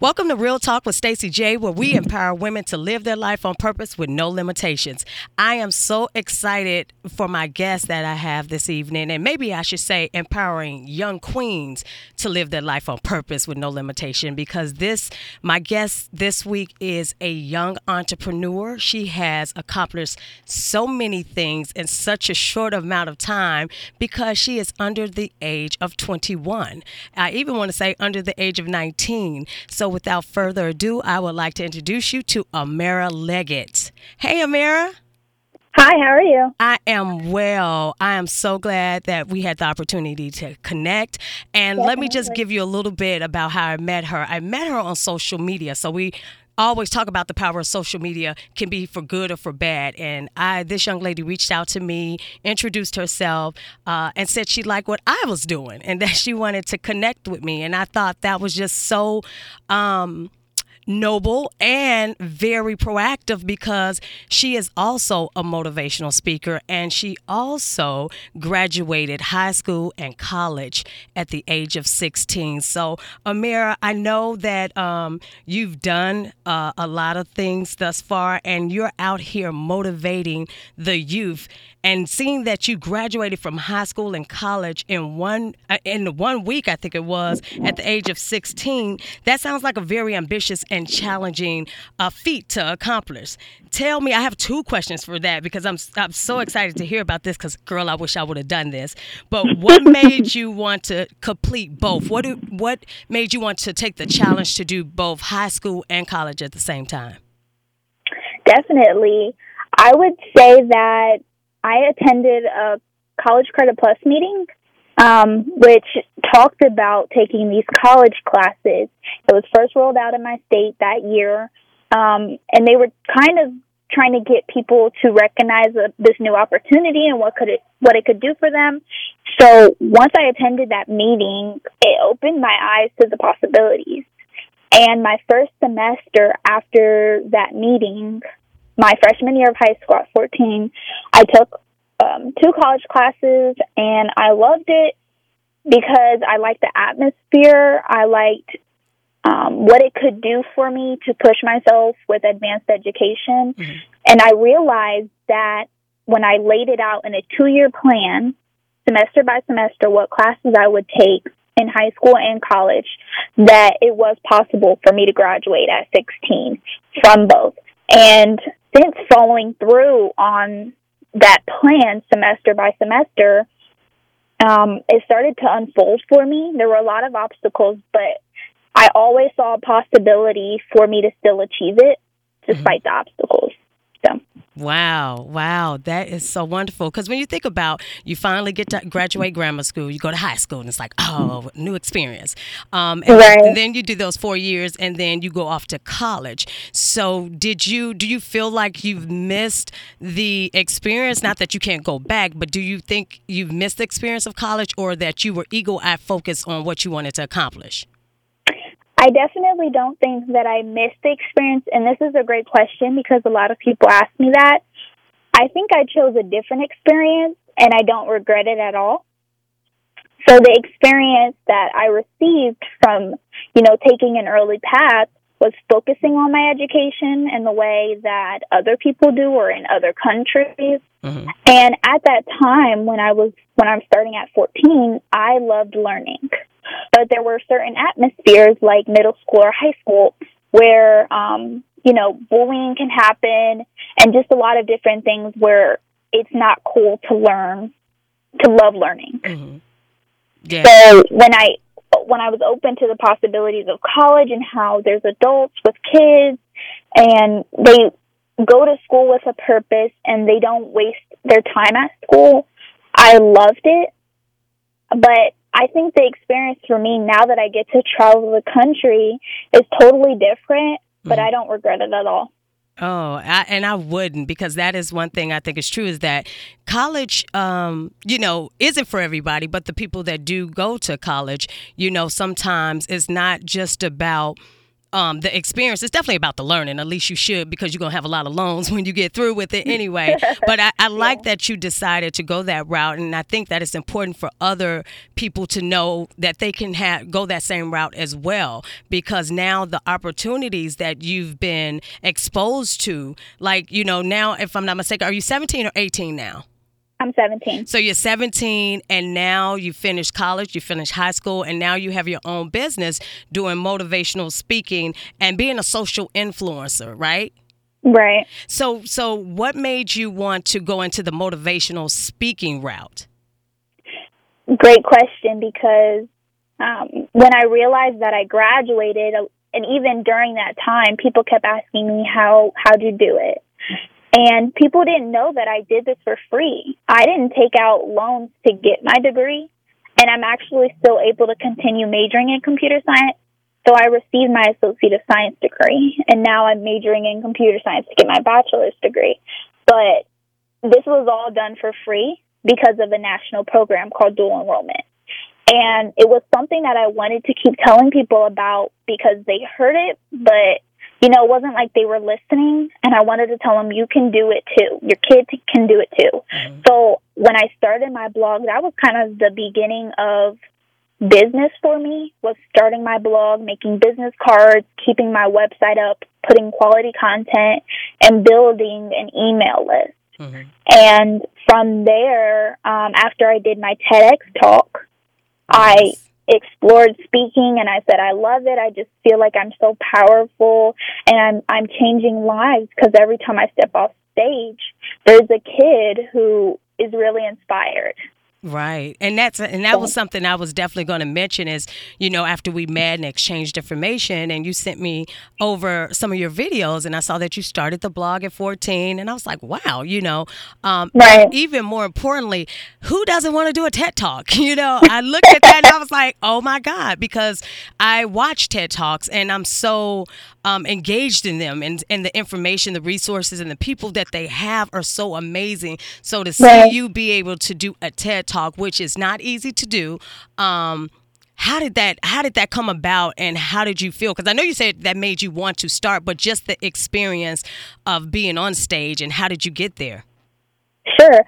Welcome to Real Talk with Stacy J, where we empower women to live their life on purpose with no limitations. I am so excited for my guest that I have this evening, and maybe I should say empowering young queens to live their life on purpose with no limitation because this my guest this week is a young entrepreneur. She has accomplished so many things in such a short amount of time because she is under the age of 21. I even want to say under the age of 19. So without further ado, I would like to introduce you to Amara Leggett. Hey, Amara. Hi, how are you? I am well. I am so glad that we had the opportunity to connect. And Definitely. let me just give you a little bit about how I met her. I met her on social media. So we always talk about the power of social media can be for good or for bad. And I, this young lady reached out to me, introduced herself, uh, and said she liked what I was doing and that she wanted to connect with me. And I thought that was just so. Um, noble and very proactive because she is also a motivational speaker and she also graduated high school and college at the age of 16. So, Amira, I know that um, you've done uh, a lot of things thus far and you're out here motivating the youth and seeing that you graduated from high school and college in one uh, in one week I think it was at the age of 16 that sounds like a very ambitious and challenging uh, feat to accomplish. Tell me I have two questions for that because I'm I'm so excited to hear about this cuz girl I wish I would have done this. But what made you want to complete both? What do, what made you want to take the challenge to do both high school and college at the same time? Definitely. I would say that I attended a College Credit Plus meeting, um, which talked about taking these college classes. It was first rolled out in my state that year, um, and they were kind of trying to get people to recognize a, this new opportunity and what could it what it could do for them. So once I attended that meeting, it opened my eyes to the possibilities. And my first semester after that meeting, my freshman year of high school at 14, I took um, two college classes and I loved it because I liked the atmosphere. I liked um, what it could do for me to push myself with advanced education. Mm-hmm. And I realized that when I laid it out in a two year plan, semester by semester, what classes I would take in high school and college, that it was possible for me to graduate at 16 from both. And since following through on that plan semester by semester, um, it started to unfold for me. There were a lot of obstacles, but I always saw a possibility for me to still achieve it despite mm-hmm. the obstacles. Wow, wow, that is so wonderful. Because when you think about, you finally get to graduate grammar school, you go to high school, and it's like, oh, new experience. Um, and, right. and then you do those four years, and then you go off to college. So, did you do you feel like you've missed the experience? Not that you can't go back, but do you think you've missed the experience of college, or that you were ego at focus on what you wanted to accomplish? I definitely don't think that I missed the experience, and this is a great question because a lot of people ask me that. I think I chose a different experience, and I don't regret it at all. So the experience that I received from, you know, taking an early path was focusing on my education in the way that other people do or in other countries. Mm-hmm. And at that time when I was when I was starting at 14, I loved learning. But there were certain atmospheres like middle school or high school where, um, you know, bullying can happen and just a lot of different things where it's not cool to learn, to love learning. Mm-hmm. Yeah. So when I when I was open to the possibilities of college and how there's adults with kids and they go to school with a purpose and they don't waste their time at school, I loved it. But I think the experience for me now that I get to travel the country is totally different, but mm-hmm. I don't regret it at all. Oh, I, and I wouldn't because that is one thing I think is true is that college, um, you know, isn't for everybody, but the people that do go to college, you know, sometimes it's not just about um, the experience. It's definitely about the learning. At least you should, because you're gonna have a lot of loans when you get through with it anyway. but I, I like yeah. that you decided to go that route, and I think that it's important for other people to know that they can have go that same route as well, because now the opportunities that you've been exposed to, like you know, now if I'm not mistaken, are you 17 or 18 now? I'm 17. So you're 17 and now you finished college, you finished high school, and now you have your own business doing motivational speaking and being a social influencer, right? Right. So so what made you want to go into the motivational speaking route? Great question because um, when I realized that I graduated and even during that time people kept asking me how how'd you do it? And people didn't know that I did this for free. I didn't take out loans to get my degree, and I'm actually still able to continue majoring in computer science. So I received my Associate of Science degree, and now I'm majoring in computer science to get my bachelor's degree. But this was all done for free because of a national program called dual enrollment. And it was something that I wanted to keep telling people about because they heard it, but you know, it wasn't like they were listening and I wanted to tell them you can do it too. Your kids can do it too. Mm-hmm. So when I started my blog, that was kind of the beginning of business for me was starting my blog, making business cards, keeping my website up, putting quality content and building an email list. Mm-hmm. And from there, um, after I did my TEDx talk, I explored speaking and I said I love it. I just feel like I'm so powerful and I'm I'm changing lives because every time I step off stage, there's a kid who is really inspired. Right. And that's and that was something I was definitely going to mention is, you know, after we met and exchanged information and you sent me over some of your videos and I saw that you started the blog at 14 and I was like, wow, you know, um, right. even more importantly, who doesn't want to do a TED Talk? You know, I looked at that and I was like, oh my God, because I watch TED Talks and I'm so um, engaged in them and, and the information, the resources and the people that they have are so amazing. So to see right. you be able to do a TED talk, which is not easy to do. Um, how did that how did that come about and how did you feel because i know you said that made you want to start but just the experience of being on stage and how did you get there sure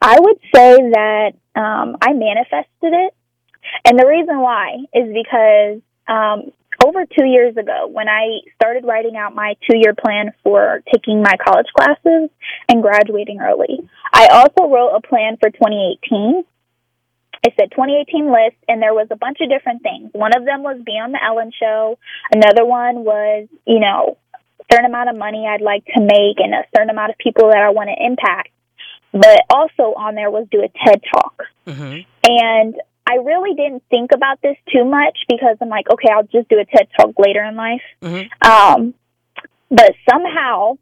i would say that um, i manifested it and the reason why is because um, over two years ago when i started writing out my two year plan for taking my college classes and graduating early I also wrote a plan for 2018. I said 2018 list, and there was a bunch of different things. One of them was be on the Ellen Show. Another one was, you know, a certain amount of money I'd like to make and a certain amount of people that I want to impact. But also on there was do a TED Talk. Mm-hmm. And I really didn't think about this too much because I'm like, okay, I'll just do a TED Talk later in life. Mm-hmm. Um, but somehow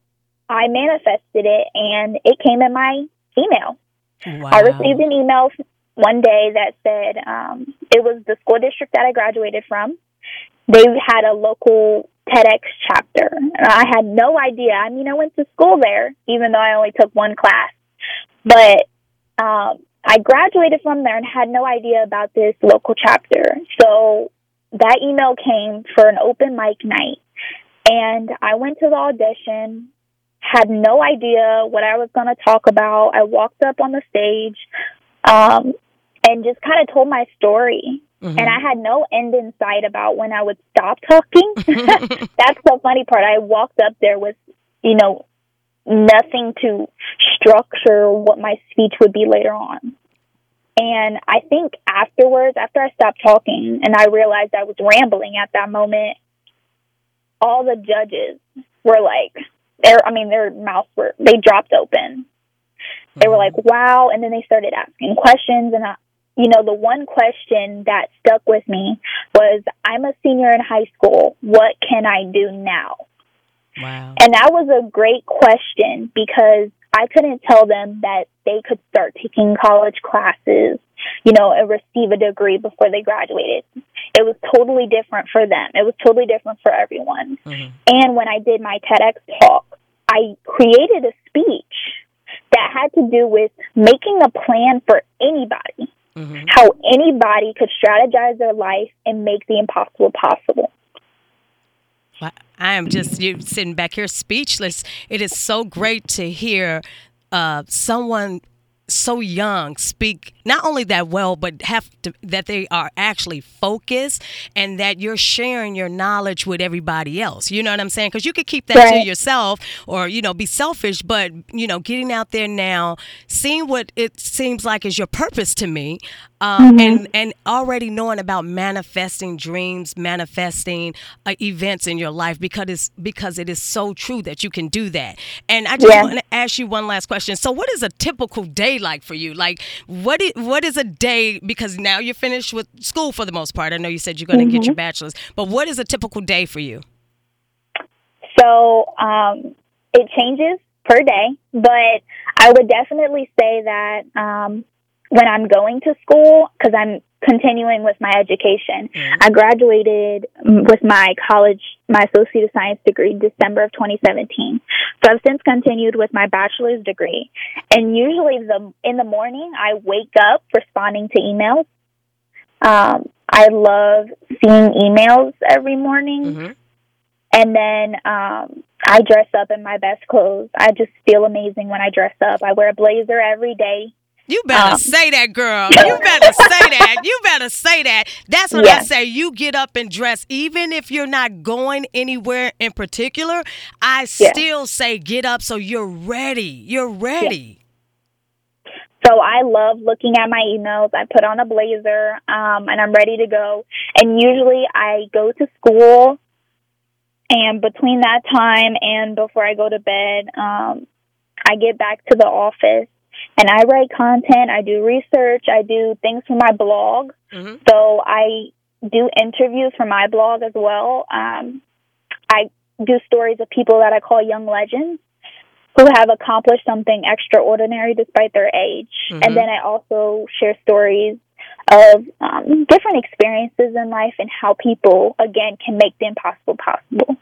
I manifested it and it came in my email. Wow. I received an email one day that said um, it was the school district that I graduated from. They had a local TEDx chapter. I had no idea. I mean, I went to school there, even though I only took one class. But um, I graduated from there and had no idea about this local chapter. So that email came for an open mic night. And I went to the audition had no idea what I was going to talk about. I walked up on the stage um, and just kind of told my story. Mm-hmm. And I had no end in sight about when I would stop talking. That's the funny part. I walked up there with, you know, nothing to structure what my speech would be later on. And I think afterwards, after I stopped talking and I realized I was rambling at that moment, all the judges were like, their I mean their mouths were they dropped open. They were mm-hmm. like, "Wow!" And then they started asking questions, and I, you know, the one question that stuck with me was, "I'm a senior in high school. What can I do now?" Wow. And that was a great question because I couldn't tell them that they could start taking college classes, you know, and receive a degree before they graduated. It was totally different for them. It was totally different for everyone. Mm-hmm. And when I did my TEDx talk, I created a speech that had to do with making a plan for anybody, mm-hmm. how anybody could strategize their life and make the impossible possible. I am just you sitting back here speechless. It is so great to hear uh, someone so young speak not only that well but have to, that they are actually focused and that you're sharing your knowledge with everybody else you know what i'm saying because you could keep that right. to yourself or you know be selfish but you know getting out there now seeing what it seems like is your purpose to me um, mm-hmm. and and already knowing about manifesting dreams, manifesting uh, events in your life because it's because it is so true that you can do that. And I just yeah. want to ask you one last question. So, what is a typical day like for you? Like, what is, what is a day? Because now you're finished with school for the most part. I know you said you're going to mm-hmm. get your bachelor's, but what is a typical day for you? So, um, it changes per day, but I would definitely say that. Um, when I'm going to school, because I'm continuing with my education, mm-hmm. I graduated with my college, my Associate of Science degree in December of 2017. So I've since continued with my bachelor's degree. And usually the, in the morning, I wake up responding to emails. Um, I love seeing emails every morning. Mm-hmm. And then um, I dress up in my best clothes. I just feel amazing when I dress up. I wear a blazer every day. You better um, say that, girl. You better say that. You better say that. That's what yes. I say. You get up and dress, even if you're not going anywhere in particular. I yes. still say get up so you're ready. You're ready. Yes. So I love looking at my emails. I put on a blazer, um, and I'm ready to go. And usually I go to school, and between that time and before I go to bed, um, I get back to the office and I write content, I do research, I do things for my blog. Mm-hmm. So I do interviews for my blog as well. Um, I do stories of people that I call young legends who have accomplished something extraordinary despite their age. Mm-hmm. And then I also share stories of um, different experiences in life and how people, again, can make the impossible possible.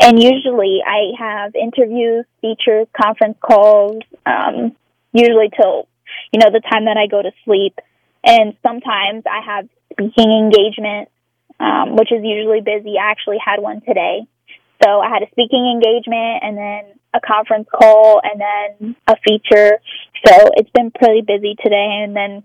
And usually I have interviews, features, conference calls, um, usually till, you know, the time that I go to sleep. And sometimes I have speaking engagements, um, which is usually busy. I actually had one today. So I had a speaking engagement and then a conference call and then a feature. So it's been pretty busy today. And then